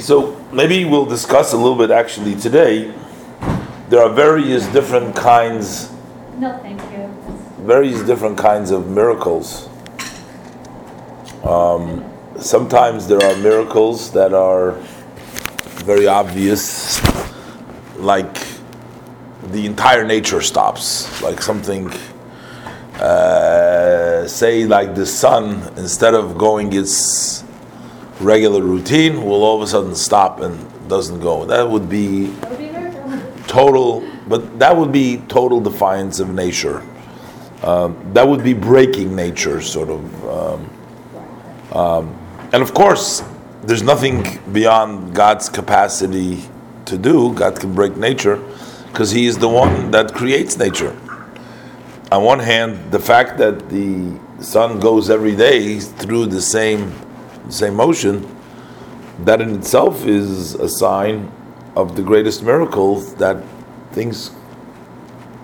So maybe we'll discuss a little bit actually today. There are various different kinds. No, thank you. Various different kinds of miracles. Um, sometimes there are miracles that are very obvious, like the entire nature stops, like something. Uh, say like the sun, instead of going its regular routine will all of a sudden stop and doesn't go. That would be total, but that would be total defiance of nature. Um, that would be breaking nature, sort of. Um, um, and of course, there's nothing beyond God's capacity to do. God can break nature because He is the one that creates nature. On one hand, the fact that the sun goes every day through the same same motion, that in itself is a sign of the greatest miracle that things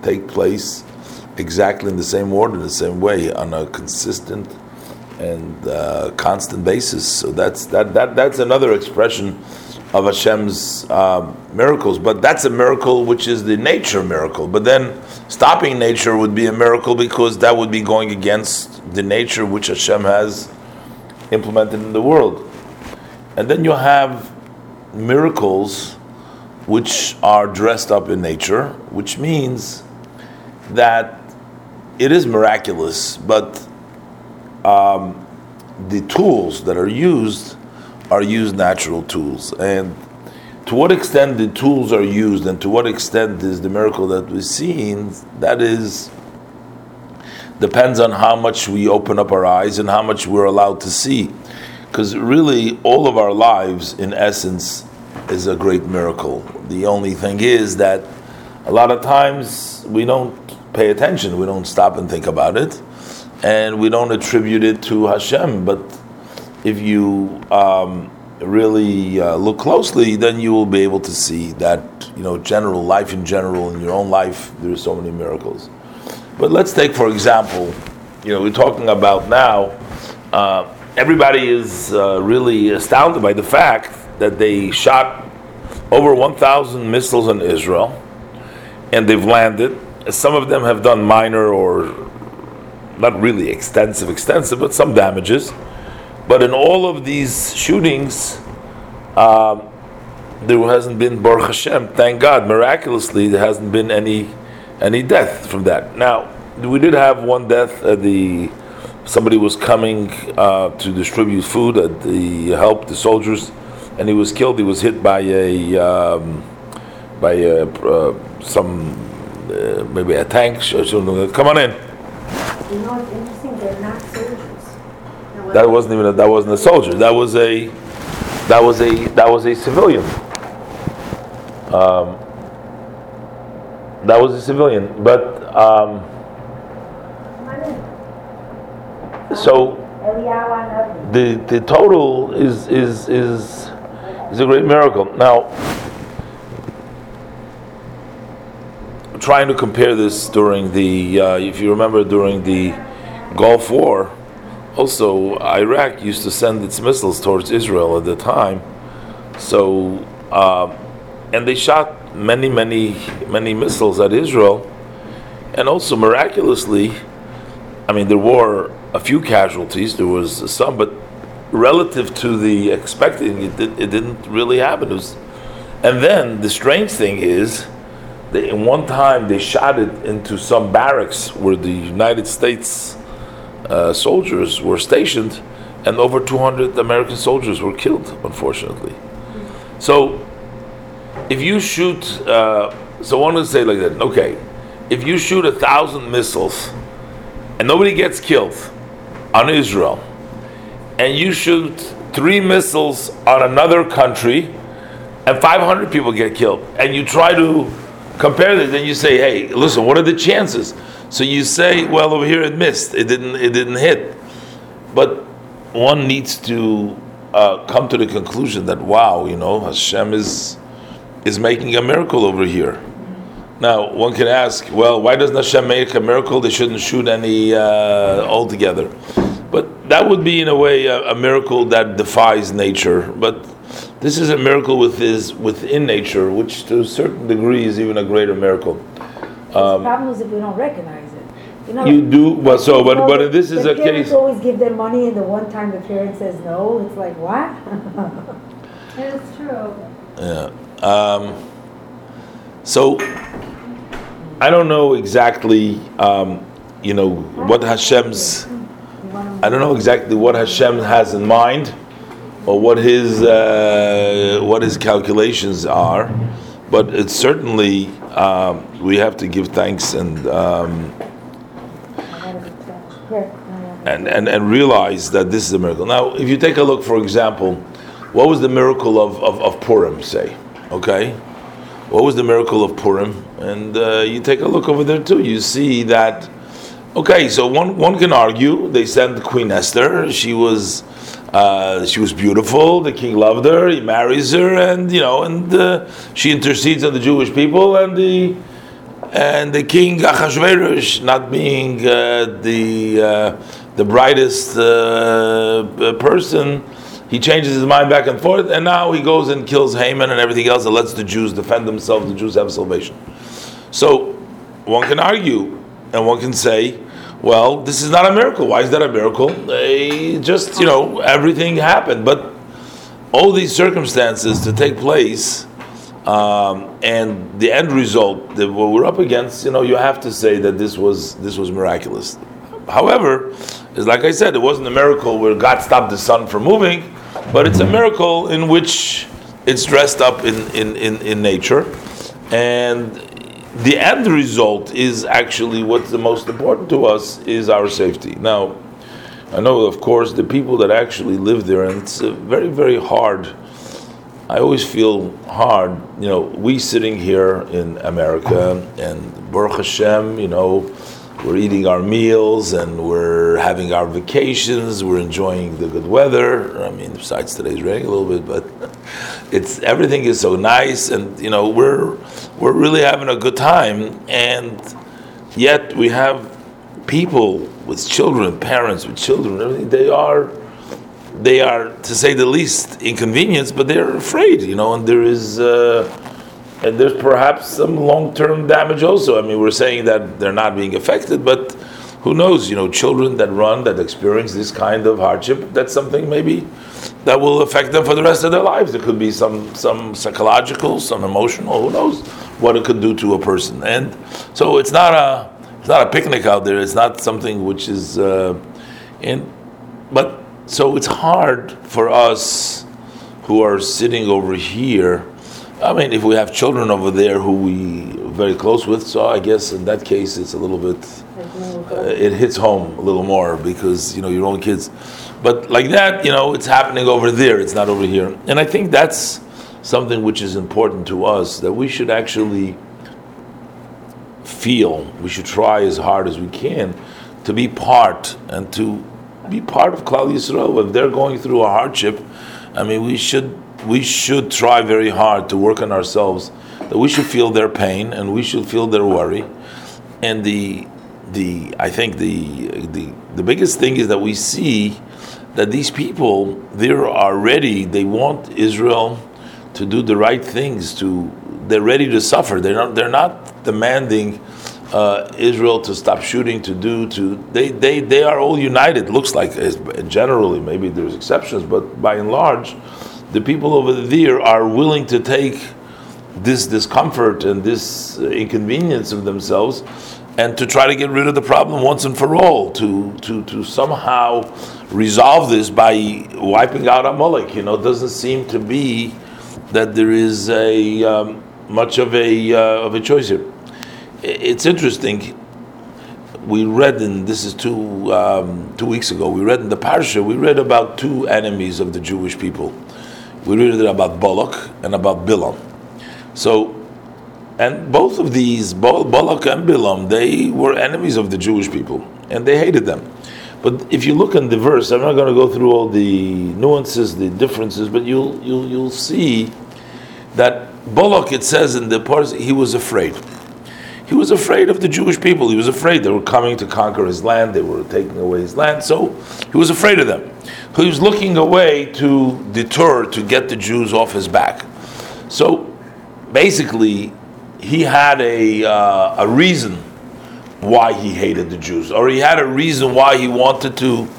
take place exactly in the same order, the same way, on a consistent and uh, constant basis. So that's that, that that's another expression of Hashem's uh, miracles. But that's a miracle which is the nature miracle. But then stopping nature would be a miracle because that would be going against the nature which Hashem has implemented in the world. And then you have miracles which are dressed up in nature, which means that it is miraculous, but um, the tools that are used are used natural tools. And to what extent the tools are used and to what extent is the miracle that we've seen, that is depends on how much we open up our eyes and how much we're allowed to see. Because really, all of our lives, in essence, is a great miracle. The only thing is that a lot of times we don't pay attention, we don't stop and think about it, and we don't attribute it to Hashem. But if you um, really uh, look closely, then you will be able to see that, you know, general life in general, in your own life, there are so many miracles. But let's take, for example, you know, we're talking about now, uh, everybody is uh, really astounded by the fact that they shot over 1,000 missiles on Israel and they've landed. Some of them have done minor or not really extensive, extensive, but some damages. But in all of these shootings, um, there hasn't been Baruch Hashem, thank God, miraculously, there hasn't been any any death from that. Now, we did have one death. Uh, the somebody was coming uh, to distribute food at the help the soldiers, and he was killed. He was hit by a um, by a, uh, some uh, maybe a tank. Come on in. You know, it's interesting. They're not soldiers. That wasn't even a, that wasn't a soldier. That was a that was a that was a civilian. Um, that was a civilian, but um, so the the total is is is is a great miracle. Now, trying to compare this during the, uh, if you remember, during the Gulf War, also Iraq used to send its missiles towards Israel at the time. So, uh, and they shot many, many, many missiles at Israel, and also miraculously, I mean, there were a few casualties. There was some, but relative to the expecting, it, did, didn't really happen. Was, and then the strange thing is, that in one time they shot it into some barracks where the United States uh, soldiers were stationed, and over 200 American soldiers were killed, unfortunately. So, if you shoot, uh, so one to say like that, okay, if you shoot a thousand missiles and nobody gets killed on Israel, and you shoot three missiles on another country, and 500 people get killed, and you try to compare this, then you say, hey, listen, what are the chances? So you say, well, over here it missed, it didn't, it didn't hit. But one needs to uh, come to the conclusion that wow, you know, Hashem is is making a miracle over here. Now, one can ask, well, why doesn't Hashem make a miracle? They shouldn't shoot any uh, altogether. But that would be, in a way, a, a, miracle that defies nature. But This is a miracle with his, within nature, which to a certain degree is even a greater miracle. Um, problem is if we don't recognize it. You, know, you do, but so, but, but this is a case. parents always give them money, and the one time the parent says no, it's like, what? it's true. Yeah. Um, so, I don't know exactly, um, you know, what Hashem's. I don't know exactly what Hashem has in mind or what his uh, what his calculations are, but it's certainly um, we have to give thanks and um, and, and and realize that this is a miracle. Now, if you take a look, for example, what was the miracle of, of, of Purim? Say, okay, what was the miracle of Purim? And uh, you take a look over there too. You see that. Okay, so one one can argue they sent Queen Esther. She was uh, she was beautiful. The king loved her. He marries her, and you know, and uh, she intercedes on the Jewish people, and the and the king Achashverosh, not being uh, the uh, the brightest uh, person, he changes his mind back and forth, and now he goes and kills Haman and everything else, and lets the Jews defend themselves. The Jews have salvation. So one can argue, and one can say well, this is not a miracle. Why is that a miracle? They just, you know, everything happened. But all these circumstances to take place um, and the end result that what we're up against, you know, you have to say that this was this was miraculous. However, it's like I said, it wasn't a miracle where God stopped the sun from moving, but it's a miracle in which it's dressed up in, in, in, in nature. And the end result is actually what's the most important to us is our safety. Now, I know, of course, the people that actually live there, and it's very, very hard. I always feel hard, you know, we sitting here in America, and Baruch Hashem, you know, we're eating our meals and we're having our vacations. We're enjoying the good weather. I mean, besides today's raining a little bit, but it's everything is so nice, and you know we're we're really having a good time. And yet we have people with children, parents with children. They are they are to say the least inconvenienced, but they're afraid, you know. And there is. Uh, and there's perhaps some long-term damage also. I mean, we're saying that they're not being affected, but who knows? You know, children that run that experience this kind of hardship, that's something maybe that will affect them for the rest of their lives. It could be some some psychological, some emotional. Who knows what it could do to a person? And so it's not a it's not a picnic out there. It's not something which is uh, in, but so it's hard for us who are sitting over here I mean, if we have children over there who we are very close with, so I guess in that case it's a little bit, uh, it hits home a little more because you know your own kids. But like that, you know, it's happening over there. It's not over here, and I think that's something which is important to us that we should actually feel. We should try as hard as we can to be part and to be part of Klal Yisrael. If they're going through a hardship, I mean, we should we should try very hard to work on ourselves that we should feel their pain and we should feel their worry. And the the I think the the the biggest thing is that we see that these people they're already they want Israel to do the right things to they're ready to suffer. They're not they're not demanding uh, Israel to stop shooting to do to they, they they are all united looks like generally maybe there's exceptions but by and large the people over there are willing to take this discomfort and this inconvenience of themselves and to try to get rid of the problem once and for all, to, to, to somehow resolve this by wiping out Amalek. You know, it doesn't seem to be that there is a um, much of a, uh, of a choice here. It's interesting. We read in this is two um, two weeks ago. We read in the parsha. We read about two enemies of the Jewish people we read it about Balak and about Bilam. So, and both of these, Balak and Bilam, they were enemies of the Jewish people, and they hated them. But if you look in the verse, I'm not going to go through all the nuances, the differences, but you'll you'll you'll see that Balak, it says in the part, he was afraid. He was afraid of the Jewish people. He was afraid they were coming to conquer his land. They were taking away his land. So he was afraid of them. He was looking away to deter, to get the Jews off his back. So basically, he had a, uh, a reason why he hated the Jews, or he had a reason why he wanted to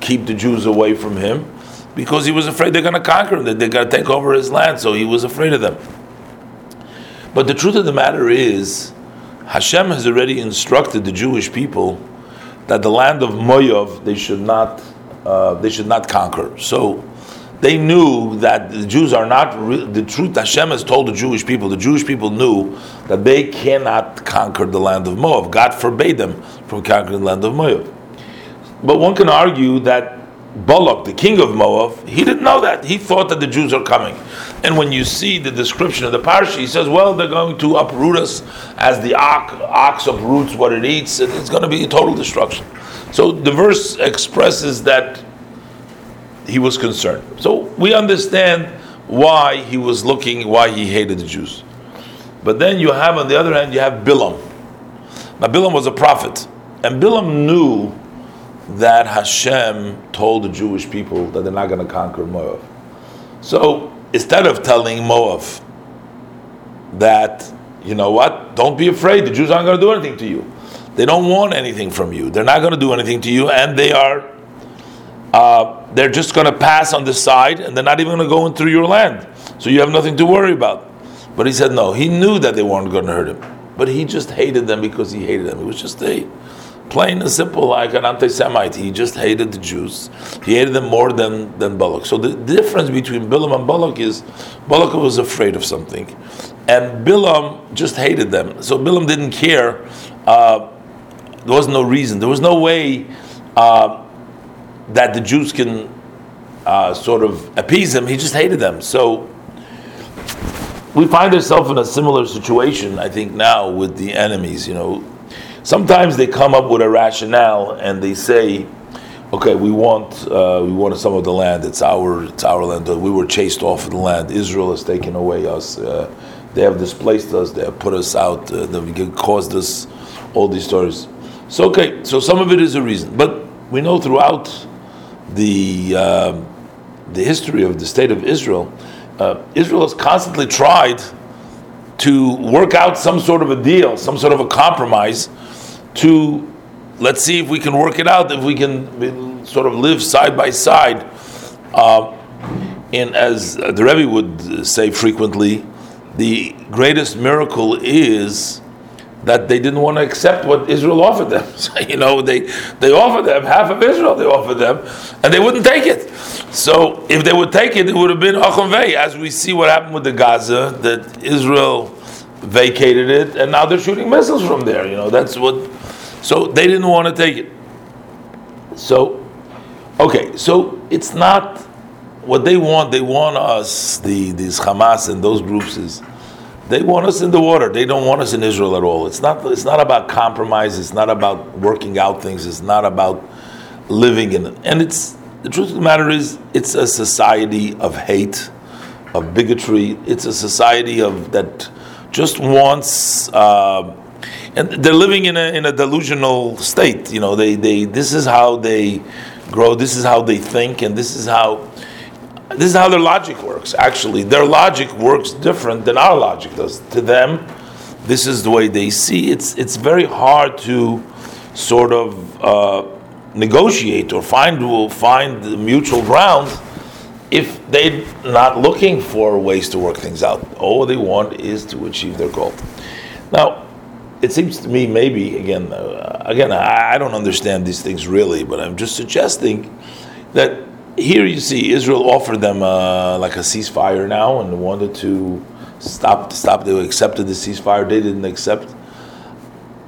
keep the Jews away from him, because he was afraid they're going to conquer him, that they're going to take over his land, so he was afraid of them. But the truth of the matter is, Hashem has already instructed the Jewish people that the land of Moav they should not uh, they should not conquer. So they knew that the Jews are not re- the truth. Hashem has told the Jewish people. The Jewish people knew that they cannot conquer the land of Moab. God forbade them from conquering the land of Moab. But one can argue that Balak, the king of Moab, he didn't know that. He thought that the Jews are coming. And when you see the description of the parsha, he says, well, they're going to uproot us as the ox, ox uproots what it eats, it's going to be a total destruction. So the verse expresses that he was concerned. So we understand why he was looking, why he hated the Jews. But then you have, on the other hand, you have Bilam. Now, Bilam was a prophet, and Bilam knew that Hashem told the Jewish people that they're not going to conquer Moab. So instead of telling Moab that, you know what, don't be afraid, the Jews aren't going to do anything to you. They don't want anything from you. They're not going to do anything to you, and they are. Uh, they're just going to pass on the side, and they're not even going to go in through your land. So you have nothing to worry about. But he said no. He knew that they weren't going to hurt him, but he just hated them because he hated them. It was just a plain and simple, like an anti-Semite. He just hated the Jews. He hated them more than, than Balak. So the difference between Bilam and Balak is Balak was afraid of something, and Bilam just hated them. So Bilam didn't care. Uh, there was no reason. There was no way uh, that the Jews can uh, sort of appease him. He just hated them. So we find ourselves in a similar situation, I think, now with the enemies. You know, sometimes they come up with a rationale and they say, "Okay, we want uh, we want some of the land. It's our it's our land. We were chased off of the land. Israel has taken away us. Uh, they have displaced us. They have put us out. Uh, they've caused us all these stories." So okay, so some of it is a reason, but we know throughout the uh, the history of the state of Israel, uh, Israel has constantly tried to work out some sort of a deal, some sort of a compromise, to let's see if we can work it out, if we can sort of live side by side. Uh, and as the Rebbe would say frequently, the greatest miracle is that they didn't want to accept what Israel offered them. So, you know, they, they offered them half of Israel, they offered them, and they wouldn't take it. So if they would take it, it would have been Achonvei, as we see what happened with the Gaza, that Israel vacated it, and now they're shooting missiles from there. You know, that's what. So they didn't want to take it. So, okay, so it's not what they want. They want us, the these Hamas and those groups is they want us in the water. They don't want us in Israel at all. It's not. It's not about compromise. It's not about working out things. It's not about living in it. And it's the truth of the matter is, it's a society of hate, of bigotry. It's a society of that just wants. Uh, and they're living in a in a delusional state. You know, they they this is how they grow. This is how they think, and this is how this is how their logic works. Actually, their logic works different than our logic does. To them, this is the way they see. It's it's very hard to sort of uh, negotiate or find will find the mutual ground if they're not looking for ways to work things out. All they want is to achieve their goal. Now, it seems to me maybe again uh, again I, I don't understand these things really, but I'm just suggesting that here you see Israel offered them uh, like a ceasefire now and wanted to stop stop they accepted the ceasefire. They didn't accept.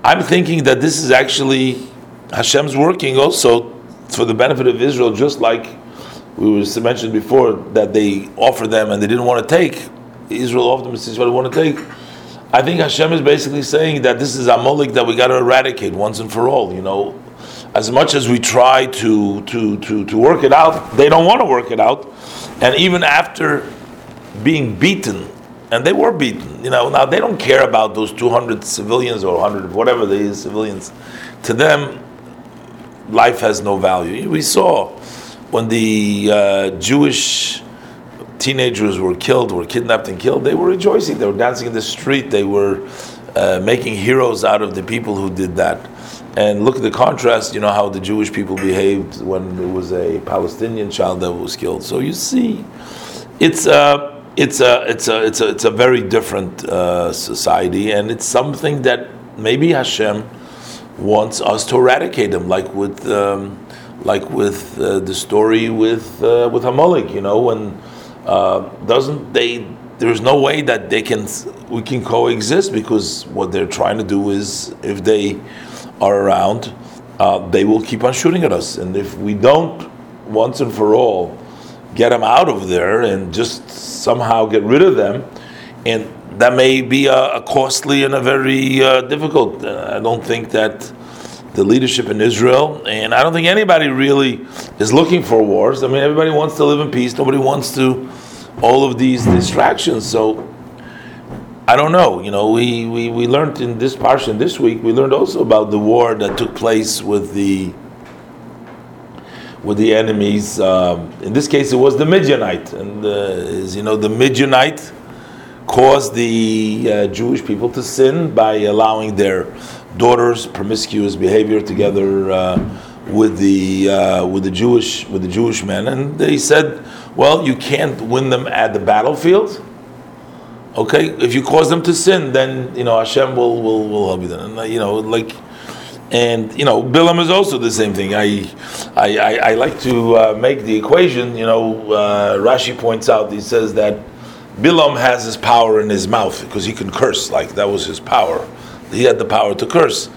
I'm thinking that this is actually Hashem's working also for the benefit of Israel just like we was mentioned before that they offered them and they didn't want to take. Israel offered them a ceasefire they want to take I think Hashem is basically saying that this is a Amalek that we got to eradicate once and for all you know as much as we try to, to, to, to work it out, they don't want to work it out. And even after being beaten, and they were beaten, you know, now they don't care about those 200 civilians or 100, whatever they is, civilians. To them, life has no value. We saw when the uh, Jewish teenagers were killed, were kidnapped and killed, they were rejoicing. They were dancing in the street. They were uh, making heroes out of the people who did that. And look at the contrast, you know, how the Jewish people behaved when it was a Palestinian child that was killed. So you see, it's a, it's a, it's a, it's a, it's a very different uh, society, and it's something that maybe Hashem wants us to eradicate them, like with, um, like with uh, the story with uh, with Amalek. You know, when uh, doesn't they? There's no way that they can we can coexist because what they're trying to do is if they are around, uh, they will keep on shooting at us, and if we don't once and for all get them out of there and just somehow get rid of them, and that may be a, a costly and a very uh, difficult. Uh, I don't think that the leadership in Israel, and I don't think anybody really is looking for wars. I mean, everybody wants to live in peace. Nobody wants to all of these distractions. So I don't know. You know, we, we, we learned in this portion this week. We learned also about the war that took place with the with the enemies. Um, in this case, it was the Midianite, and uh, as you know, the Midianite caused the uh, Jewish people to sin by allowing their daughters promiscuous behavior together uh, with the uh, with the Jewish with the Jewish men, and they said, "Well, you can't win them at the battlefield." Okay, if you cause them to sin, then you know Hashem will will, will help you. Then, and, you know, like, and you know, Bilam is also the same thing. I I, I, I like to uh, make the equation. You know, uh, Rashi points out. He says that Bilam has his power in his mouth because he can curse. Like that was his power. He had the power to curse,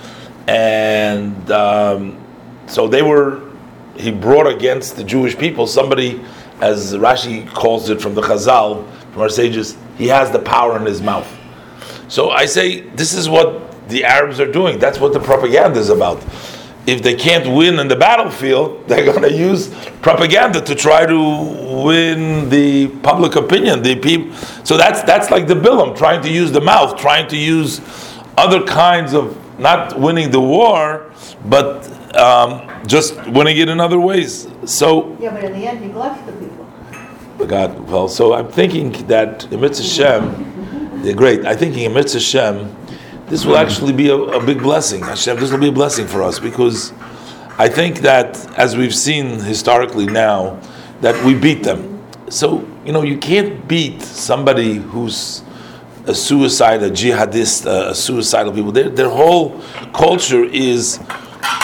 and um, so they were. He brought against the Jewish people somebody, as Rashi calls it from the Chazal, from our sages. He has the power in his mouth. So I say this is what the Arabs are doing. That's what the propaganda is about if they can't win in the battlefield, they're going to use propaganda to try to win the public opinion. The people. So that's that's like the Bilam trying to use the mouth, trying to use other kinds of not winning the war, but um, just winning it in other ways. So Yeah, but in the end, he blessed the people. God, well, so I'm thinking that in Mitzvah Shem, they're great. I'm thinking in Mitzvah Shem, this will actually be a, a, big blessing. Hashem, this will be a blessing for us because I think that as we've seen historically now, that we beat them. So you know, you can't beat somebody who's a suicide, a jihadist, a, a suicidal people. Their their whole culture is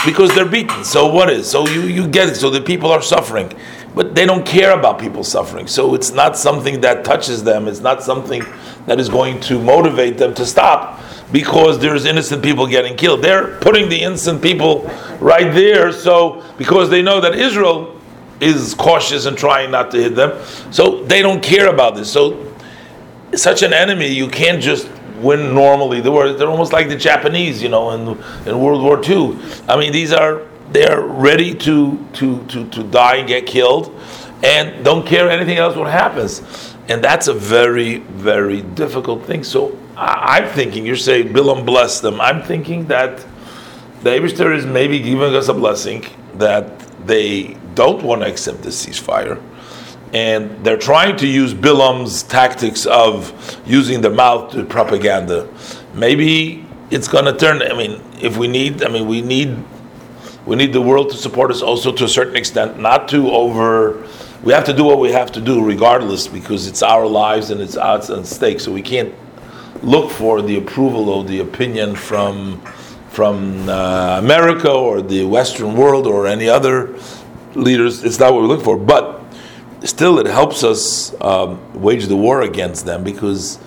because they're beaten. So what is? So you you get it. So the people are suffering, but they don't care about people suffering. So it's not something that touches them. It's not something that is going to motivate them to stop because there's innocent people getting killed. They're putting the innocent people right there, so because they know that Israel is cautious and trying not to hit them, so they don't care about this. So, such an enemy, you can't just win normally. They were, they're almost like the Japanese, you know, in, in World War II. I mean, these are they're ready to, to, to, to die and get killed and don't care anything else what happens. And that's a very, very difficult thing. So I'm thinking, you're saying Bilam bless them. I'm thinking that the Abishter is maybe giving us a blessing that they don't want to accept the ceasefire. And they're trying to use Bilam's tactics of using the mouth to propaganda. Maybe it's going to turn. I mean, if we need, I mean, we need, we need the world to support us also to a certain extent, not to over. We have to do what we have to do regardless because it's our lives and it's odds at stake. So we can't look for the approval or the opinion from from uh, America or the Western world or any other leaders. It's not what we look for, but still, it helps us um, wage the war against them because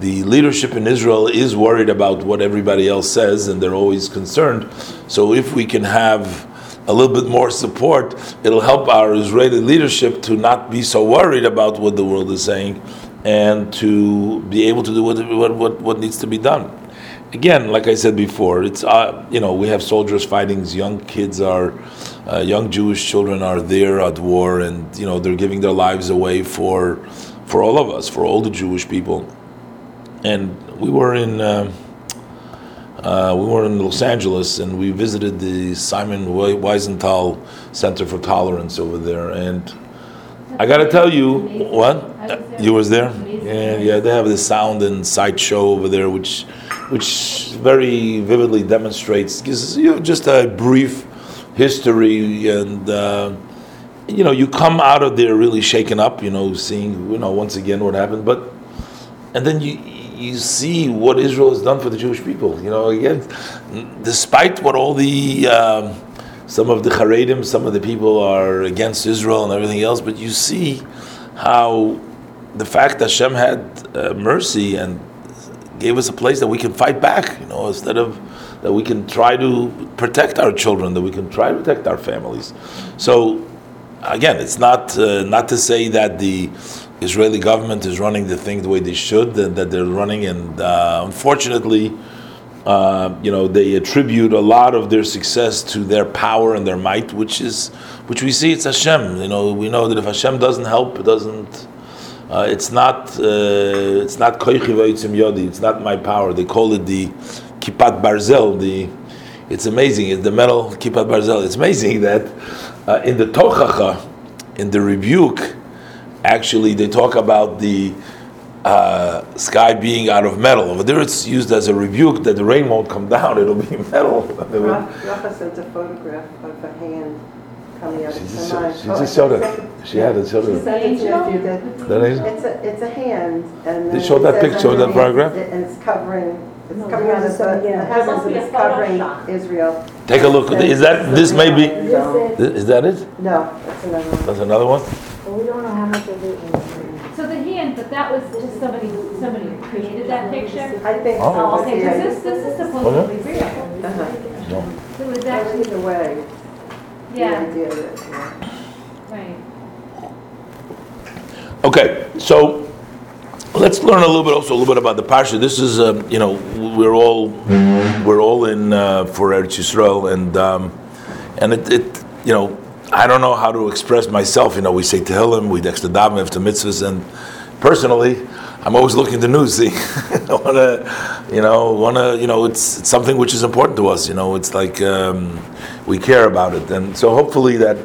the leadership in Israel is worried about what everybody else says, and they're always concerned. So, if we can have a little bit more support, it'll help our Israeli leadership to not be so worried about what the world is saying and to be able to do what, what, what needs to be done. Again, like I said before, it's uh, you know we have soldiers fighting. Young kids are, uh, young Jewish children are there at war, and you know they're giving their lives away for, for all of us, for all the Jewish people. And we were in, uh, uh, we were in Los Angeles and we visited the Simon Wiesenthal Center for Tolerance over there. And I got to tell you, what? Was. You was there? Amazing. Yeah, yeah. They have this sound and sight show over there, which, which very vividly demonstrates gives you just a brief history and. Uh, you know, you come out of there really shaken up, you know, seeing, you know, once again what happened. But and then you you see what Israel has done for the Jewish people. You know, again, despite what all the um, some of the Haredim, some of the people are against Israel and everything else, but you see how the fact that Hashem had uh, mercy and gave us a place that we can fight back. You know, instead of that we can try to protect our children, that we can try to protect our families. So again, it's not uh, not to say that the Israeli government is running the thing the way they should, that, that they're running, and uh, unfortunately, uh, you know, they attribute a lot of their success to their power and their might, which is which we see it's Hashem. You know, we know that if Hashem doesn't help, it doesn't. Uh, it's not. Uh, it's not yodi. It's not my power. They call it the kipat barzel. The it's amazing. It's the metal kipat barzel. It's amazing that uh, in the tochacha, in the rebuke, actually they talk about the uh, sky being out of metal. Over there, it's used as a rebuke that the rain won't come down; it'll be metal. Rafa sent a photograph of a hand coming out She of just, the showed, she just showed it. She had it. Showed it. sent it to you, did. That is- It's a, it's a hand, and. They showed that picture, that paragraph? And it's covering, it's No, coming out of the, the yeah. heavens, Must be a it's covering Photoshop. Israel. Take a look. Is that this? May be. No, Is that it? No, that's another one. That's another one. But we don't know how much of it is. So the hand, but that was just somebody, somebody created that picture? I think so. Oh. Okay, yeah. this, this is supposed to be real. Uh-huh. No. It was But actually, Either way, the yeah, idea is, yeah. right. Okay, so let's learn a little bit also a little bit about the parsha. This is, um, you know, we're all we're all in uh, for Eretz Yisrael, and um, and it, it, you know, I don't know how to express myself. You know, we say Tehillim, we next to after mitzvahs, and personally, I'm always looking at the news. See, I want to, you know, want to, you know, it's, it's something which is important to us. You know, it's like um, we care about it, and so hopefully that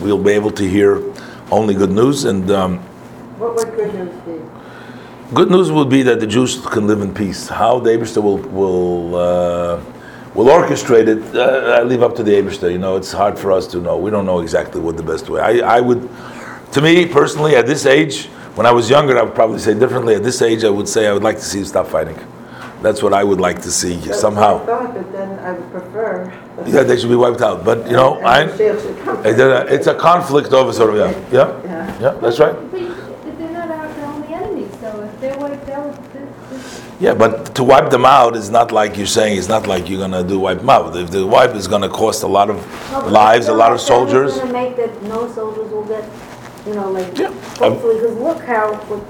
we'll be able to hear only good news and. Um, What good news? Good news would be that the Jews can live in peace. How the Abishter will will uh, will orchestrate it, uh, I leave up to the Abishter. You know, it's hard for us to know. We don't know exactly what the best way. I, I would, to me personally, at this age, when I was younger, I would probably say differently. At this age, I would say I would like to see you stop fighting. That's what I would like to see That's somehow. I thought, but then I would prefer. Yeah, they should be wiped out. But you know, And I, Mashiach should come it's a- conflict over sort of yeah, yeah, Yeah. yeah. That's right. But you- but they're not our the only enemies, so if they're wiped out, this, this, Yeah, but to wipe them out is not like you're saying. It's not like you're gonna do wipe them out. If the wipe is gonna cost a lot of lives, a lot of soldiers. Gonna make that no soldiers will get, you know, like, Yeah. hopefully, because look how, with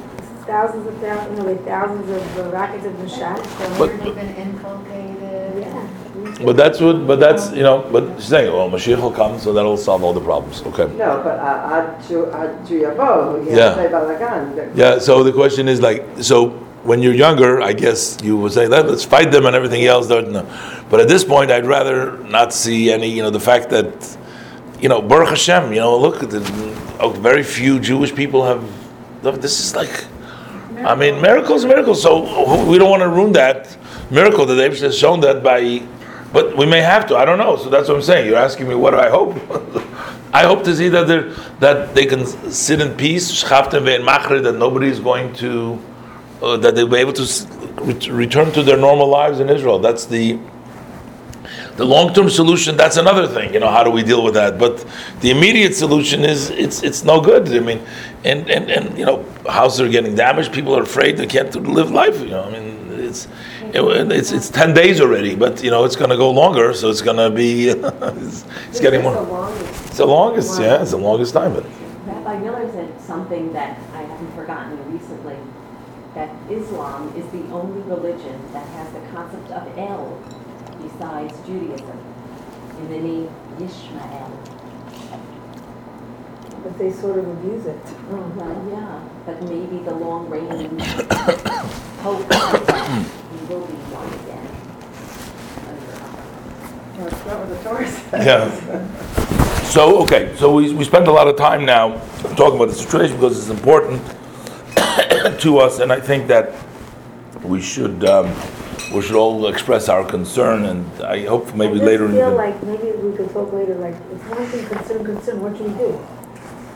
thousands of thousands, you know, like thousands of uh, rockets have been shot. But- They've been inculcated. Yeah. But that's what. But that's you know. But she's saying, well, Mashiach will come, so that'll solve all the problems. Okay. No, but ad Ju- ad Ju Yavo, you Yeah. have to say balagan. Yeah. So the question is like, so when you're younger, I guess you would say that let's fight them and everything else. Know. But at this point, I'd rather not see any. You know, the fact that, you know, Baruch Hashem. You know, look at the oh, very few Jewish people have. This is like. I mean, miracles, miracles. So we don't want to ruin that miracle that they've just shown that by, but we may have to. I don't know. So that's what I'm saying. You're asking me what do I hope? I hope to see that they that they can sit in peace, schaften ve'en machre, that nobody's going to, uh, that they'll be able to return to their normal lives in Israel. That's the. The long-term solution, that's another thing. You know, how do we deal with that? But the immediate solution is it's it's no good. I mean, and and, and you know, houses are getting damaged. People are afraid they can't live life. You know, I mean, it's it- it's it's ten days already, but you know, it's going to go longer. So it's going to be it's, it's getting more. It's the longest, yeah, it's the longest time. But Rabbi Miller said something that I haven't forgotten recently, that Islam is the only religion that has the concept of El besides Judaism, in the name Yishmael. But they sort of abuse it. Well, yeah, but maybe the long range hope is that we will be one again. Yeah. So, okay, so we, we spent a lot of time now talking about the situation because it's important to us, and I think that we should, um, we should all express our concern, and I hope maybe I later in just feel the. like maybe we could talk later, like, it's one thing, concern, concern, what can we do?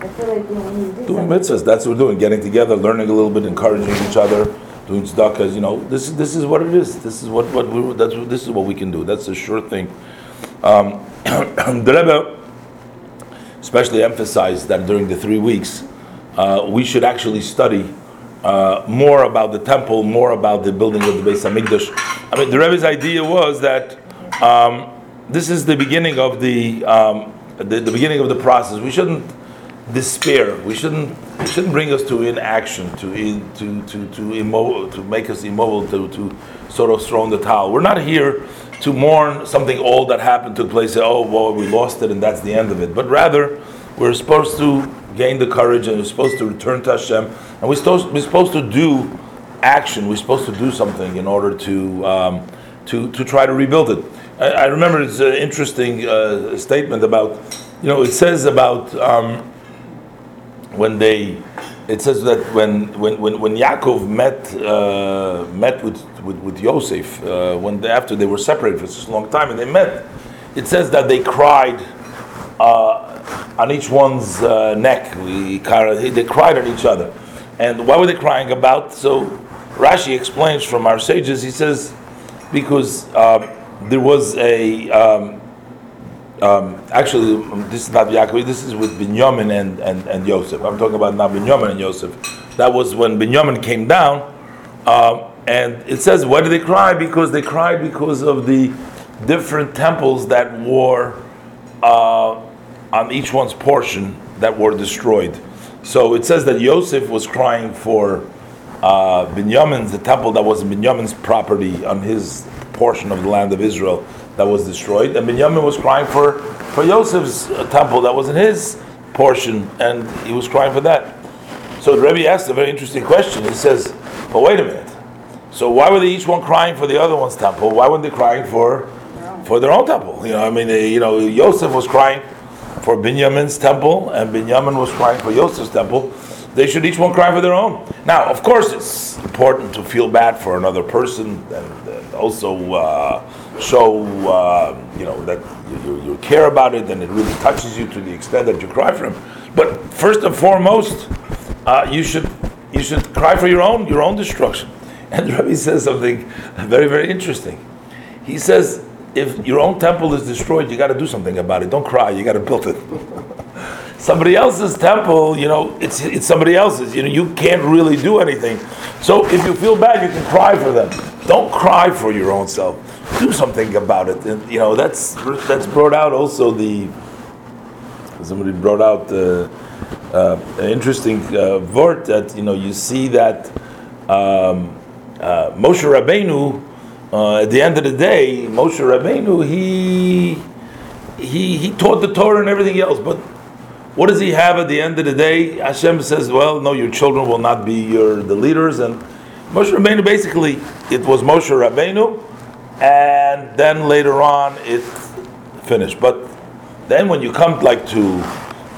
I feel like, you know, need to do Doing mitzvahs, that's what we're doing, getting together, learning a little bit, encouraging each other, doing tzedakahs, you know, this is, this is what it is. This is what, what we, that's, what- this is what we can do. That's a sure thing. Um, the Rebbe especially emphasized that during the three weeks, uh, we should actually study uh, more about the temple, more about the building of the Beis Hamikdash. I mean, the Rebbe's idea was that um, this is the beginning of the, um, the the beginning of the process. We shouldn't despair. We shouldn't it shouldn't bring us to inaction, to in, to to to to make us immobile, to to sort of throw in the towel. We're not here to mourn something old that happened, took place. Say, oh, well, we lost it, and that's the end of it. But rather, we're supposed to gain the courage, and we're supposed to return to Hashem, and we're supposed we're supposed to do action. We're supposed to do something in order to um, to to try to rebuild it. I, I remember it's an interesting uh, statement about, you know, it says about. Um, when they it says that when when when, when Yaakov met uh, met with with, with Yosef uh, when they, after they were separated for such a long time and they met it says that they cried uh, on each one's uh, neck we, they cried on each other and what were they crying about so Rashi explains from our sages he says because um, there was a um, um, actually, this is not Yaakov. This is with Binyamin and, and, and Yosef. I'm talking about now Binyamin and Yosef. That was when Binyamin came down, um, and it says, why did they cry? Because they cried because of the different temples that were uh, on each one's portion that were destroyed. So it says that Yosef was crying for uh, Binyamin's, the temple that was Binyamin's property on his portion of the land of Israel that was destroyed, and Binyamin was crying for, for Yosef's uh, temple that was in his portion, and he was crying for that. So the Rebbe asked a very interesting question. He says, "But wait a minute. So why were they each one crying for the other one's temple? Why weren't they crying for for their own temple? You know, I mean, they, you know, Yosef was crying for Binyamin's temple, and Binyamin was crying for Yosef's temple. They should each one cry for their own. Now, of course, it's important to feel bad for another person, and, and also uh, show uh, you know that you, you care about it, and it really touches you to the extent that you cry for him. But first and foremost, uh, you should you should cry for your own your own destruction. And Rebbe says something very very interesting. He says, if your own temple is destroyed, you got to do something about it. Don't cry. You got to build it. somebody else's temple, you know, it's it's somebody else's. You know, you can't really do anything. So if you feel bad, you can cry for them. Don't cry for your own self. Do something about it. And you know, that's that's brought out also the. Somebody brought out the uh, an interesting uh, word that you know you see that um, uh, Moshe Rabbeinu. Uh, at the end of the day, Moshe Rabbeinu, he he he taught the Torah and everything else, but what does he have at the end of the day? Hashem says, "Well, no, your children will not be your the leaders." And Moshe Rabbeinu, basically, it was Moshe Rabbeinu, and then later on it finished. But then when you come like to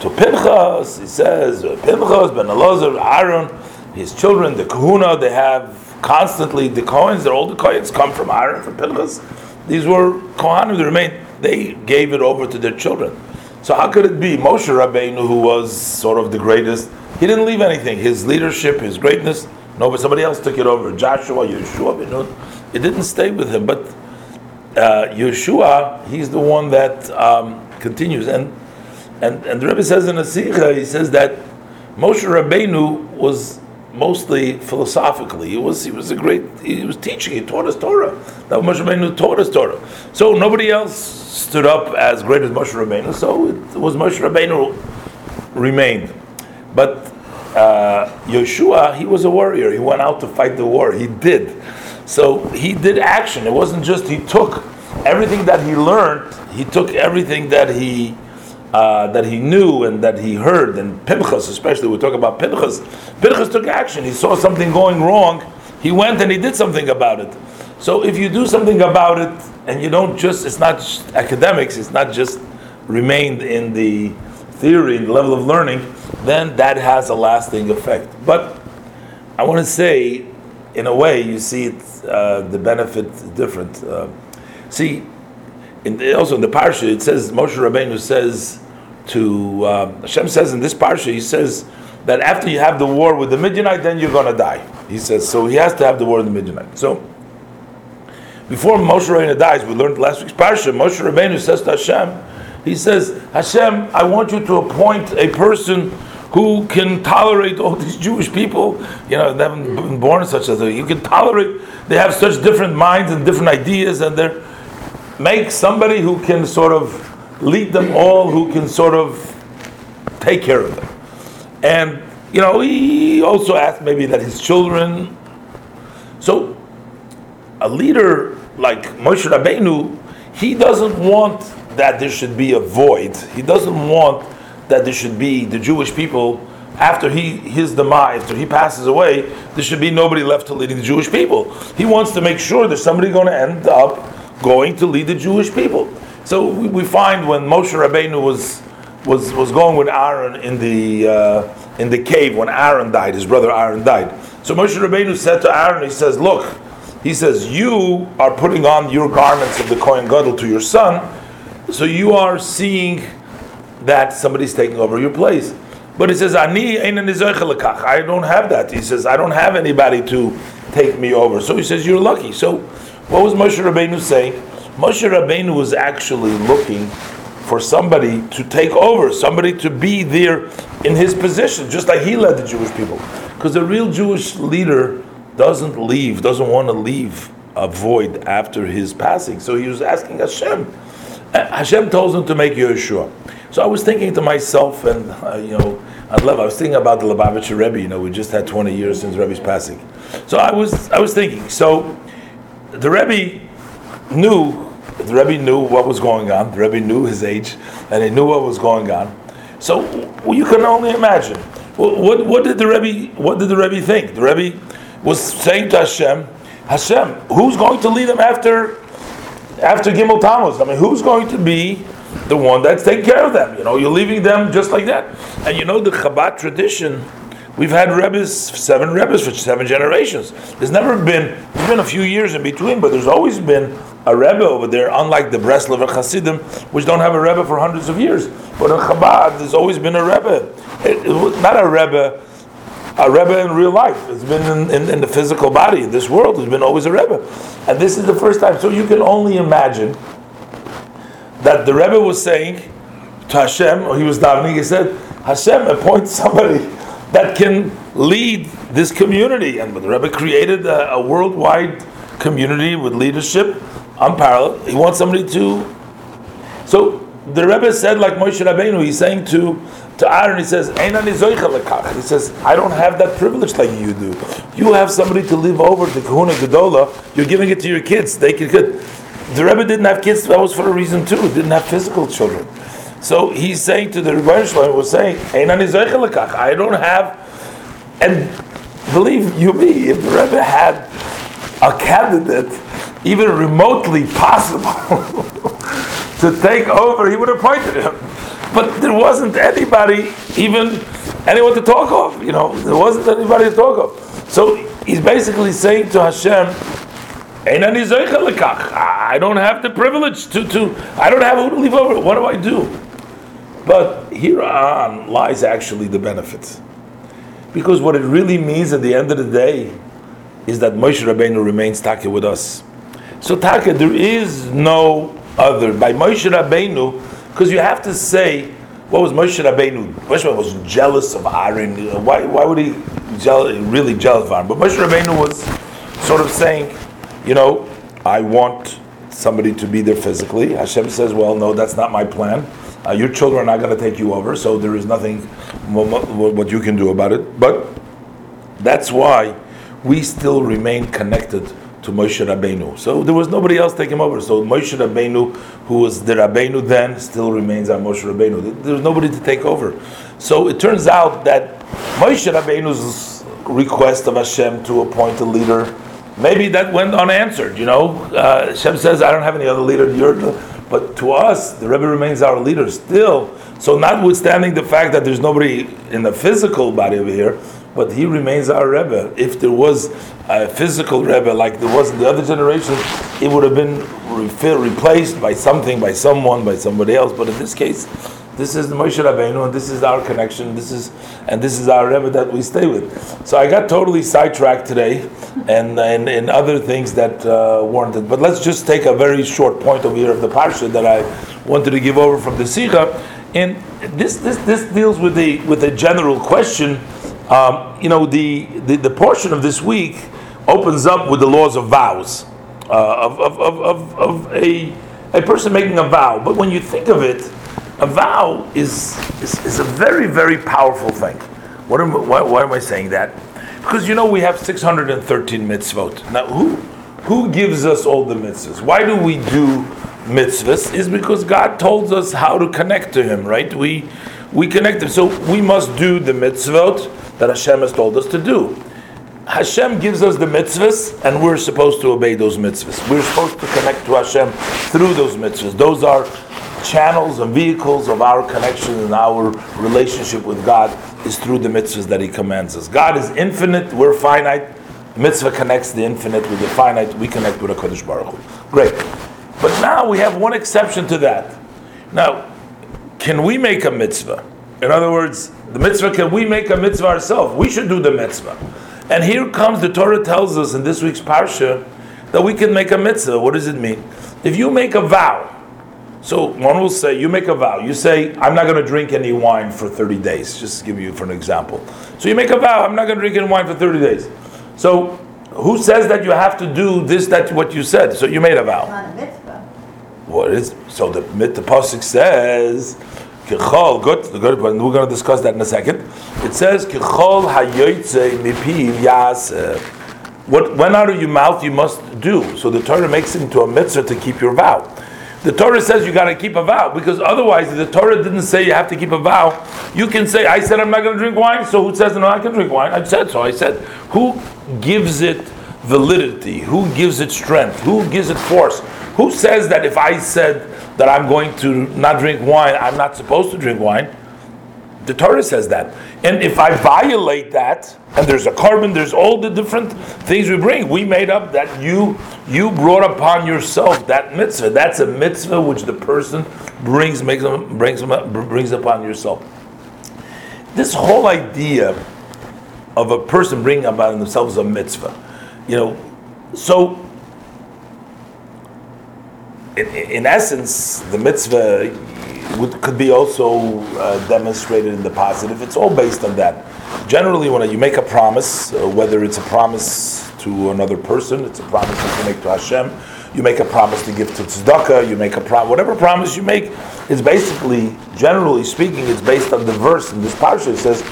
to Pinchas, he says Pinchas, Ben Elazar, Aaron, his children, the Kehunah, they have constantly the Kohens. They're all the Kohens come from Aaron, from Pinchas. These were Kohanim. that remained. They gave it over to their children. So how could it be Moshe Rabbeinu, who was sort of the greatest? He didn't leave anything. His leadership, his greatness. No, but somebody else took it over. Joshua, Yeshua, Ben Nun. It didn't stay with him. But uh, Yeshua, he's the one that um, continues. And and and the Rebbe says in a Sikha, he says that Moshe Rabbeinu was mostly philosophically. He was he was a great. He was teaching. He taught us Torah. That Moshe Rabbeinu taught us Torah. So nobody else stood up as great as Moshe Rabbeinu. So it was Moshe Rabbeinu remained, but uh, Yeshua he was a warrior. He went out to fight the war. He did. So he did action. It wasn't just he took everything that he learned. He took everything that he uh, that he knew and that he heard, and Pinchas especially, we talk about Pinchas. Pinchas took action. He saw something going wrong. He went and he did something about it. So if you do something about it, and you don't just, it's not just academics, it's not just remained in the theory, the level of learning, then that has a lasting effect. But I want to say, in a way, you see it, uh, the benefit different. Uh, see, in the, also in the parsha, it says Moshe Rabbeinu says to um, Hashem says in this parsha, he says that after you have the war with the Midianite, then you're going to die. He says so. He has to have the war with the Midianite. So before Moshe Rabbeinu dies, we learned last week's parsha. Moshe Rabbeinu says to Hashem, he says, Hashem, I want you to appoint a person who can tolerate all these Jewish people. You know, they haven't been born such as you can tolerate. They have such different minds and different ideas, and they're make somebody who can sort of lead them all, who can sort of take care of them. And you know, he also asked maybe that his children. So, a leader like Moshe Rabbeinu, he doesn't want that there should be a void. He doesn't want that there should be the Jewish people after he his demise, after he passes away, there should be nobody left to lead the Jewish people. He wants to make sure there's somebody going to end up going to lead the Jewish people. So we, find when Moshe Rabbeinu was was was going with Aaron in the uh, in the cave when Aaron died, his brother Aaron died. So Moshe Rabbeinu said to Aaron, he says, "Look, he says you are putting on your garments of the Kohen Gadol to your son, so you are seeing that somebody's taking over your place." But he says, "Ani I don't have that." He says, "I don't have anybody to take me over." So he says, "You're lucky." So what was Moshe Rabbeinu saying? Moshe Rabbeinu was actually looking for somebody to take over, somebody to be there in his position, just like he led the Jewish people. Because a real Jewish leader doesn't leave, doesn't want to leave a void after his passing. So he was asking Hashem. Hashem told him to make Yehoshua. So I was thinking to myself, and uh, you know, I love. I was thinking about the Lubavitcher Rebbe. You know, we just had 20 years since Rebbe's passing. So I was, I was thinking. So the Rebbe knew, the Rebbe knew what was going on. The Rebbe knew his age, and he knew what was going on. So well, you can only imagine. What, what, what, did the Rebbe? What did the Rebbe think? The Rebbe was saying to Hashem, Hashem, who's going to lead him after after Gimel Tammuz? I mean, who's going to be the one that's taking care of them? You know, you're leaving them just like that. And you know the Chabad tradition We've had rebbes, seven rebbes for seven generations. There's never been, there's been a few years in between, but there's always been a rebbe over there, unlike the Breslover Hasidim, which don't have a rebbe for hundreds of years. But in Chabad, there's always been a rebbe. It, it, not a rebbe, a rebbe in real life. It's been in, in, in, the physical body. In this world, there's been always a rebbe. And this is the first time. So you can only imagine that the rebbe was saying to Hashem, or he was davening, he said, Hashem, appoint somebody that can lead this community. And the Rebbe created a, a worldwide community with leadership unparalleled. He wants somebody to. So the Rebbe said, like Moshe Rabbeinu, he's saying to to Aaron, he says, He says, I don't have that privilege like you do. You have somebody to live over the Kehunah Gedolah. You're giving it to your kids. They can get. The Rebbe didn't have kids. That was for a reason too. Didn't have physical children. So he's saying to the Rebbe Shalom, was saying, I don't have, and believe you me, if the Rebbe had a candidate, even remotely possible, to take over, he would have appointed him. But there wasn't anybody, even anyone to talk of. You know, there wasn't anybody to talk of. So he's basically saying to Hashem, I don't have the privilege to, to I don't have who to leave over. What do I do? But here on lies actually the benefit. Because what it really means at the end of the day is that Moshe Rabbeinu remains Taka with us. So Taka, there is no other. By Moshe Rabbeinu, because you have to say, what was Moshe Rabbeinu? Moshe was jealous of Aaron. Why, why would he jealous, really jealous of Aaron? But Moshe Rabbeinu was sort of saying, you know, I want somebody to be there physically. Hashem says, well, no, that's not my plan. Uh, your children are not going to take you over, so there is nothing what you can do about it. But that's why we still remain connected to Moshe Rabbeinu. So there was nobody else taking over. So Moshe Rabbeinu, who was the Rabbeinu then, still remains our Moshe Rabbeinu. There's nobody to take over. So it turns out that Moshe Rabbeinu's request of Hashem to appoint a leader maybe that went unanswered. You know, uh, Hashem says, "I don't have any other leader." You're, but to us, the Rebbe remains our leader still. So, notwithstanding the fact that there's nobody in the physical body over here, but he remains our Rebbe. If there was a physical Rebbe like there was in the other generation, it would have been re- replaced by something, by someone, by somebody else. But in this case, this is the Moshe Rabbeinu, and this is our connection. This is and this is our Rebbe that we stay with. So I got totally sidetracked today, and and, and other things that uh, warranted. But let's just take a very short point over here of the parsha that I wanted to give over from the Sikha. And this this this deals with the with a general question. Um, you know, the, the the portion of this week opens up with the laws of vows uh, of, of, of, of, of a a person making a vow. But when you think of it a vow is, is, is a very, very powerful thing. What am, why, why am I saying that? Because you know we have 613 mitzvot. Now, who, who gives us all the mitzvahs? Why do we do mitzvahs? Is because God told us how to connect to Him, right? We, we connect Him. So we must do the mitzvot that Hashem has told us to do. Hashem gives us the mitzvahs, and we're supposed to obey those mitzvahs. We're supposed to connect to Hashem through those mitzvahs. Those are channels and vehicles of our connection and our relationship with God is through the mitzvahs that He commands us. God is infinite, we're finite. Mitzvah connects the infinite with the finite, we connect with a Kadosh Baruch Hu. Great. But now we have one exception to that. Now, can we make a mitzvah? In other words, the mitzvah, can we make a mitzvah ourselves? We should do the mitzvah. And here comes the Torah tells us in this week's Parsha that we can make a mitzvah. What does it mean? If you make a vow, so one will say, you make a vow. You say, I'm not going to drink any wine for 30 days. Just to give you for an example. So you make a vow, I'm not going to drink any wine for 30 days. So who says that you have to do this, that, what you said? So you made a vow. Not a mitzvah. What is, so the, the Pasuk says, Kichol, good, good, we're going to discuss that in a second. It says, Kichol. What went out of your mouth you must do. So the Torah makes it into a mitzvah to keep your vow. The Torah says you got to keep a vow because otherwise, if the Torah didn't say you have to keep a vow. You can say, "I said I'm not going to drink wine," so who says no? I can drink wine. I said so. I said, who gives it validity? Who gives it strength? Who gives it force? Who says that if I said that I'm going to not drink wine, I'm not supposed to drink wine? The Torah says that. And if I violate that, and there's a korban, there's all the different things we bring. We made up that you you brought upon yourself that mitzvah. That's a mitzvah which the person brings makes brings brings upon yourself. This whole idea of a person bringing upon themselves a mitzvah, you know, so in, in essence, the mitzvah would, could be also uh, demonstrated in the positive. It's all based on that. Generally, when you make a promise, uh, whether it's a promise to another person, it's a promise that you make to Hashem, you make a promise to give to tzedakah, you make a promise, whatever promise you make, it's basically, generally speaking, it's based on the verse in this parsha. It says,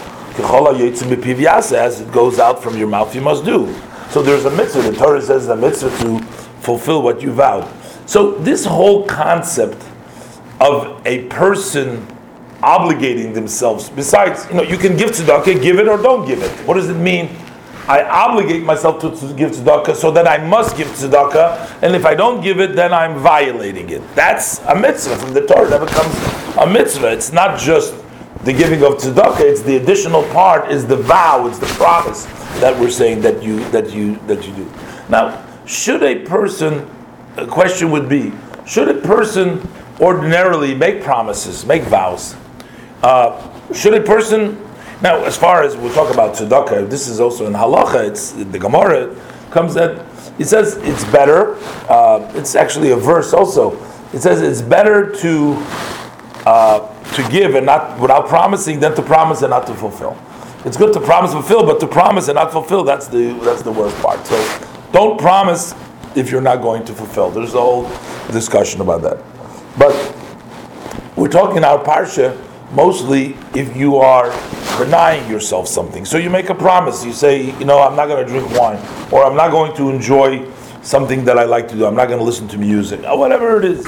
as it goes out from your mouth, you must do. So there's a mitzvah. The Torah says a mitzvah to fulfill what you vowed. So this whole concept of a person obligating themselves. Besides, you know, you can give tzedakah, give it or don't give it. What does it mean? I obligate myself to, to give tzedakah so that I must give tzedakah, and if I don't give it, then I'm violating it. That's a mitzvah from the Torah. That becomes a mitzvah. It's not just the giving of tzedakah; it's the additional part, is the vow, it's the promise that we're saying that you that you that you do. Now, should a person? A question would be: Should a person ordinarily make promises, make vows? Uh, should a person now, as far as we'll talk about tzedakah, this is also in halacha. It's the Gemara comes that it says it's better. Uh, it's actually a verse also. It says it's better to uh, to give and not without promising than to promise and not to fulfill. It's good to promise and fulfill, but to promise and not fulfill that's the that's the worst part. So don't promise if you're not going to fulfill. There's a whole discussion about that. But we're talking our parsha mostly if you are denying yourself something. So you make a promise. You say, you know, I'm not going to drink wine, or I'm not going to enjoy something that I like to do. I'm not going to listen to music, or whatever it is.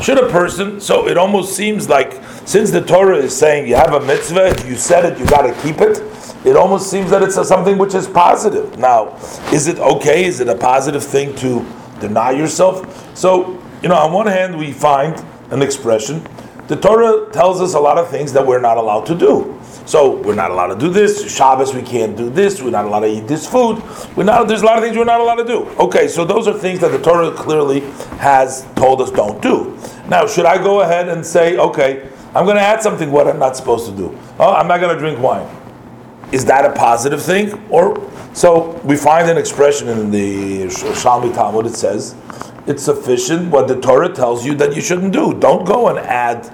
Should a person? So it almost seems like since the Torah is saying you have a mitzvah, if you said it, you got to keep it. it almost seems that it's a, something which is positive. Now, is it okay? Is it a positive thing to deny yourself? So, you know, on one hand, we find an expression. The Torah tells us a lot of things that we're not allowed to do. So we're not allowed to do this. Shabbos we can't do this. We're not allowed to eat this food. We're not. There's a lot of things we're not allowed to do. Okay, so those are things that the Torah clearly has told us don't do. Now, should I go ahead and say, okay, I'm going to add something what I'm not supposed to do? Oh, I'm not going to drink wine. Is that a positive thing? Or so we find an expression in the Yerushalmi Talmud. It says it's sufficient what the Torah tells you that you shouldn't do. Don't go and add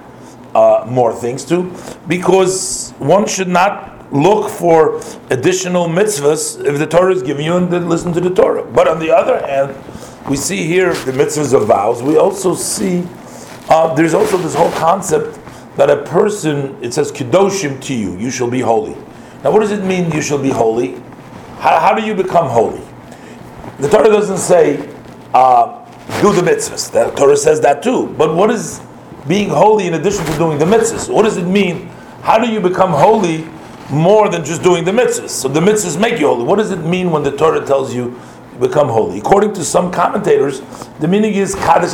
uh, more things to, because one should not look for additional mitzvahs if the Torah is giving you and then listen to the Torah. But on the other hand, we see here the mitzvahs of vows. We also see uh, there's also this whole concept that a person it says kedoshim to you, you shall be holy. Now, what does it mean you shall be holy? How, how do you become holy? The Torah doesn't say uh, do the mitzvahs. The Torah says that too. But what is being holy in addition to doing the mitzvahs? What does it mean? How do you become holy more than just doing the mitzvahs? So the mitzvahs make you holy. What does it mean when the Torah tells you become holy? According to some commentators, the meaning is kadosh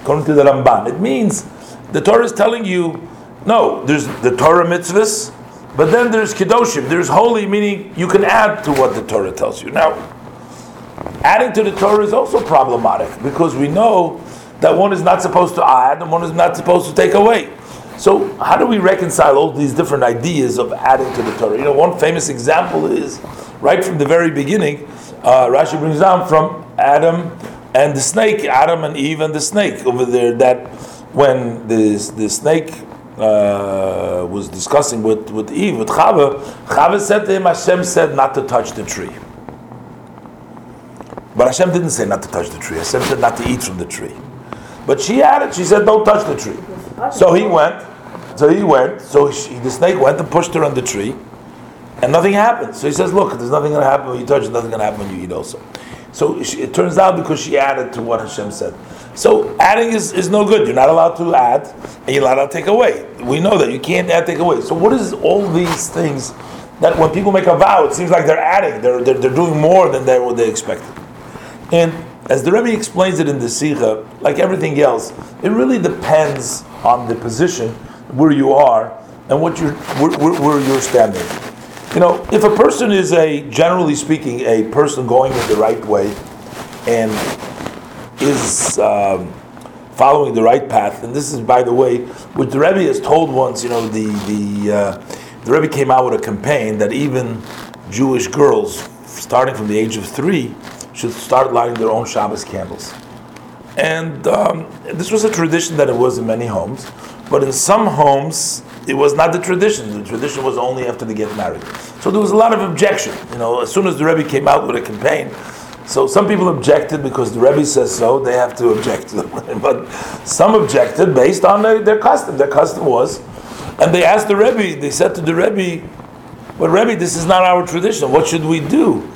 According to the Ramban, it means the Torah is telling you, no, there's the Torah mitzvahs, but then there's kedoshim. There's holy, meaning you can add to what the Torah tells you. Now, adding to the Torah is also problematic because we know that one is not supposed to add and one is not supposed to take away. So, how do we reconcile all these different ideas of adding to the Torah? You know, one famous example is right from the very beginning. Uh, Rashi brings down from Adam and the snake, Adam and Eve and the snake over there. That when the the snake uh, was discussing with, with Eve, with Chava, Chava said to him, Hashem said not to touch the tree. But Hashem didn't say not to touch the tree. Hashem said not to eat from the tree. But she added, she said, don't touch the tree. So he went, so he went, so she, the snake went and pushed her on the tree, and nothing happened. So he says, look, there's nothing going to happen when you touch, nothing going to happen when you eat also. So she, it turns out because she added to what Hashem said. So adding is, is no good. You're not allowed to add, and you're not allowed to take away. We know that you can't add, take away. So what is all these things that when people make a vow, it seems like they're adding, they're, they're, they're doing more than they, what they expected. And as the Rebbe explains it in the Sikha, like everything else, it really depends on the position where you are and what you're, where, where, you're standing. You know, if a person is a, generally speaking, a person going in the right way and is um, following the right path, and this is, by the way, what the Rebbe has told once, you know, the, the, uh, the Rebbe came out with a campaign that even Jewish girls, starting from the age of three, should start lighting their own Shabbos candles. And um, this was a tradition that it was in many homes, but in some homes it was not the tradition. The tradition was only after they get married. So there was a lot of objection. You know, as soon as the Rebbe came out with a campaign, so some people objected because the Rebbe says so, they have to object. but some objected based on their, their custom. Their custom was, and they asked the Rebbe, they said to the Rebbe, but Rebbe, this is not our tradition. What should we do?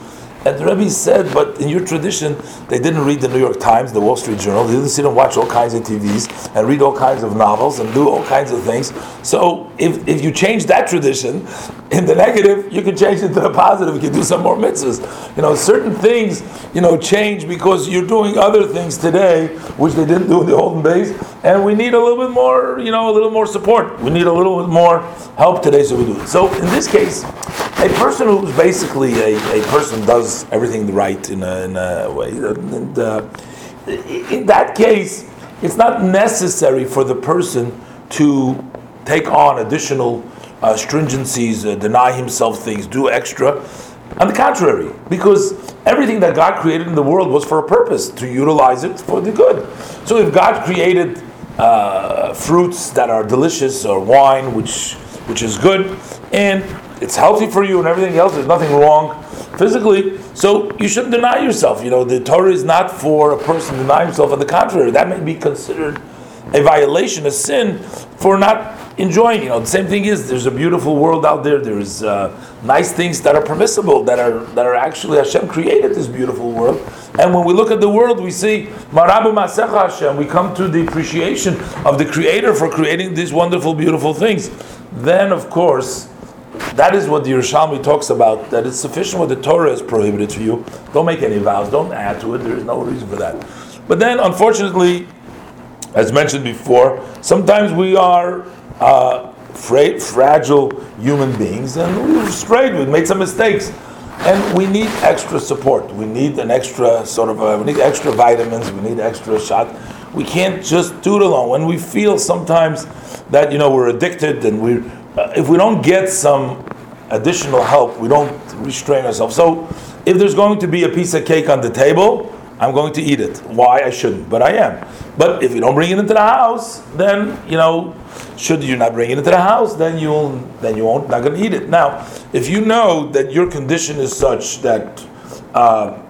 And the Rebbe said, but in your tradition, they didn't read the New York Times, the Wall Street Journal. They didn't sit and watch all kinds of TVs and read all kinds of novels and do all kinds of things. So if, if you change that tradition, in the negative, you can change it to the positive. You can do some more mitzvahs. You know, certain things, you know, change because you're doing other things today, which they didn't do in the olden days. And we need a little bit more, you know, a little more support. We need a little bit more help today, so we do it. So in this case, a person who's basically a, a person does everything right in a, in a way. And, uh, in that case, it's not necessary for the person to take on additional uh, stringencies, uh, deny himself things, do extra. On the contrary, because everything that God created in the world was for a purpose, to utilize it for the good. So if God created uh, fruits that are delicious or wine, which which is good, and it's healthy for you and everything else. There's nothing wrong physically. So you shouldn't deny yourself. You know, the Torah is not for a person to deny himself. On the contrary, that may be considered a violation, a sin, for not enjoying. You know, the same thing is there's a beautiful world out there. There's uh, nice things that are permissible that are that are actually Hashem created this beautiful world. And when we look at the world, we see Mah Rabu Ma'asecha Hashem. We come to the appreciation of the Creator for creating these wonderful, beautiful things. Then, of course, that is what the Yerushalmi talks about, that it's sufficient what the Torah is prohibited for you. Don't make any vows, don't add to it, there is no reason for that. But then, unfortunately, as mentioned before, sometimes we are uh, fra- fragile human beings and we've strayed, we've made some mistakes. And we need extra support. We need an extra sort of, we need extra vitamins, we need extra shot. We can't just do it alone. When we feel sometimes that, you know, we're addicted and we, uh, if we don't get some additional help, we don't restrain ourselves. So if there's going to be a piece of cake on the table, I'm going to eat it. Why? I shouldn't, but I am. But if you don't bring it into the house, then you know, should you not bring it into the house, then you'll then you won't not going to eat it. Now, if you know that your condition is such that uh,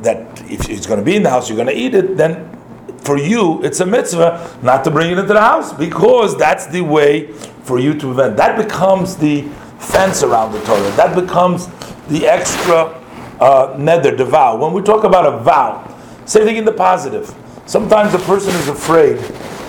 that if it's going to be in the house, you're going to eat it, then for you it's a mitzvah not to bring it into the house because that's the way for you to prevent. That becomes the fence around the Torah. That becomes the extra uh, neder, the vow. When we talk about a vow, same thing in the positive. Sometimes a person is afraid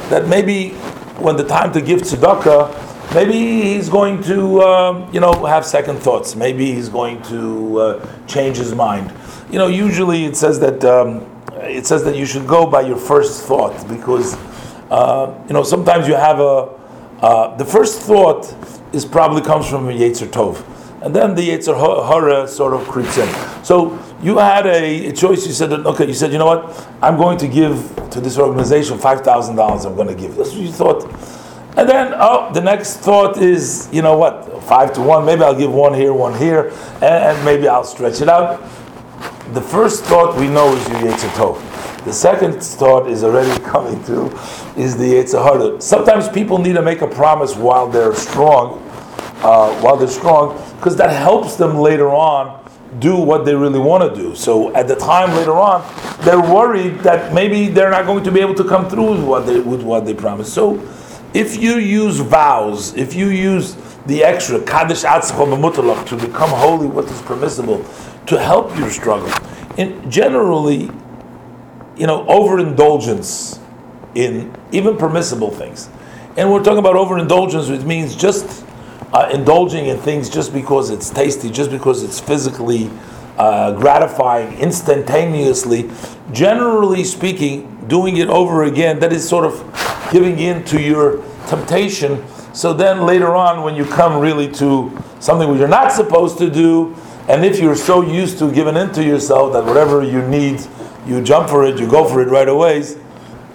that maybe when the time to give tzedakah, maybe he's going to, um, you know, have second thoughts. Maybe he's going to uh, change his mind. You know, usually it says that um, it says that you should go by your first thought because, uh, you know, sometimes you have a uh, the first thought is probably comes from a Yetzer Tov, and then the Yetzer Hara sort of creeps in. So you had a, choice. You said, okay, you said, you know what? I'm going to give to this organization five thousand dollars. I'm going to give. That's what you thought. And then, oh, the next thought is, you know what? Five to one. Maybe I'll give one here, one here, and, and maybe I'll stretch it out. The first thought we know is your Tov. The second thought is already coming to, is the Yetzer Hara. Sometimes people need to make a promise while they're strong, uh, while they're strong, because that helps them later on do what they really want to do. So at the time later on, they're worried that maybe they're not going to be able to come through with what they, with what they promised. So if you use vows, if you use the extra kadesh atzmecha to become holy, what is permissible, to help your struggle, generally you know, overindulgence in even permissible things. And we're talking about overindulgence, which means just uh, indulging in things just because it's tasty, just because it's physically uh, gratifying, instantaneously. Generally speaking, doing it over again, that is sort of giving in to your temptation. So then later on, when you come really to something which you're not supposed to do, and if you're so used to giving in to yourself that whatever you need you jump for it, you go for it right away,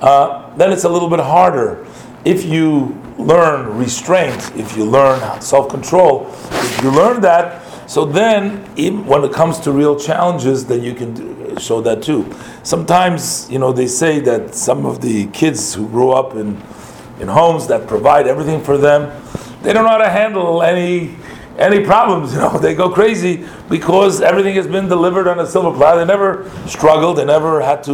uh, then it's a little bit harder. If you learn restraint, if you learn self control, if you learn that, so then when it comes to real challenges, then you can show that too. Sometimes, you know, they say that some of the kids who grow up in, in homes that provide everything for them, they don't know how to handle any any problems. You know, they go crazy because everything has been delivered on a silver platter. They never struggled. They never had to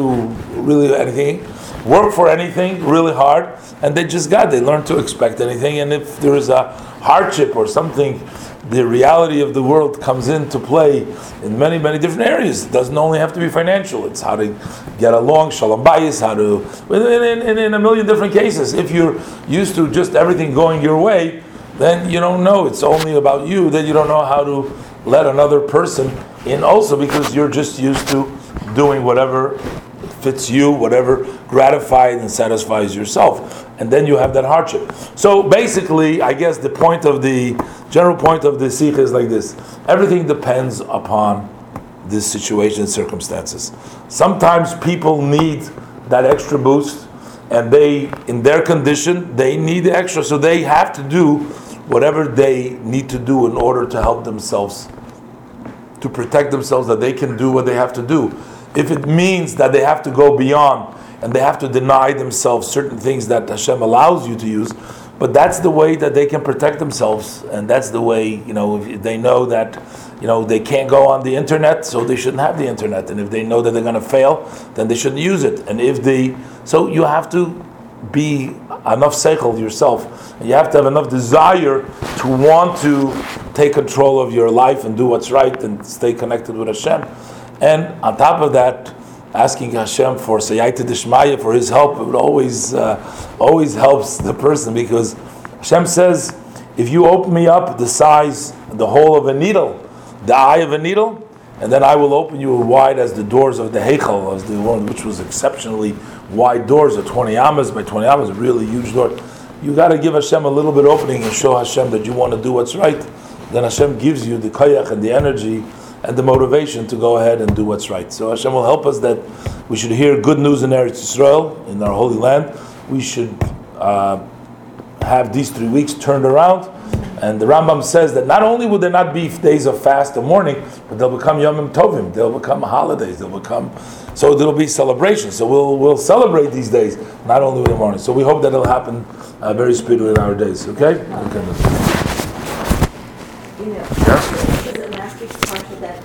really do anything work for anything really hard, and they just got. They learned to expect anything, and if there is a hardship or something. The reality of the world comes into play in many, many different areas. It doesn't only have to be financial. It's how to get along, shalom bayis, how to, in, in, in a million different cases. If you're used to just everything going your way, then you don't know. It's only about you. that you don't know how to let another person in also because you're just used to doing whatever fits you, whatever gratifies and satisfies yourself. And then you have that hardship. So basically, I guess the point of the general point of the Sikha is like this everything depends upon this situation and circumstances. Sometimes people need that extra boost and they in their condition they need the extra so they have to do whatever they need to do in order to help themselves, to protect themselves, that they can do what they have to do. If it means that they have to go beyond and they have to deny themselves certain things that Hashem allows you to use, but that's the way that they can protect themselves, and that's the way you know they know that you know they can't go on the internet, so they shouldn't have the internet. And if they know that they're going to fail, then they shouldn't use it. And if they so you have to be enough seichel yourself. You have to have enough desire to want to take control of your life and do what's right and stay connected with Hashem. And on top of that, asking Hashem for Sayyata Dishmaya, for His help, it always, uh, always helps the person because Hashem says, if you open me up the size, the hole of a needle, the eye of a needle, and then I will open you wide as the doors of the Heichal, as the one which was exceptionally wide doors, of 20 amas by 20 amas, really huge door. You got to give Hashem a little bit opening and show Hashem that you want to do what's right. Then Hashem gives you the koyach and the energy and the motivation to go ahead and do what's right. So Hashem will help us that we should hear good news in Eretz Yisrael, in our holy land. We should uh, have these three weeks turned around. And the Rambam says that not only will there not be days of fast and mourning, but they'll become Yomim Tovim. They'll become holidays. They'll become so there'll be celebration. So we'll we'll celebrate these days, not only with the morning. So we hope that it'll happen uh, very speedily in our days. Okay. okay. You know, was it last week's parsha that the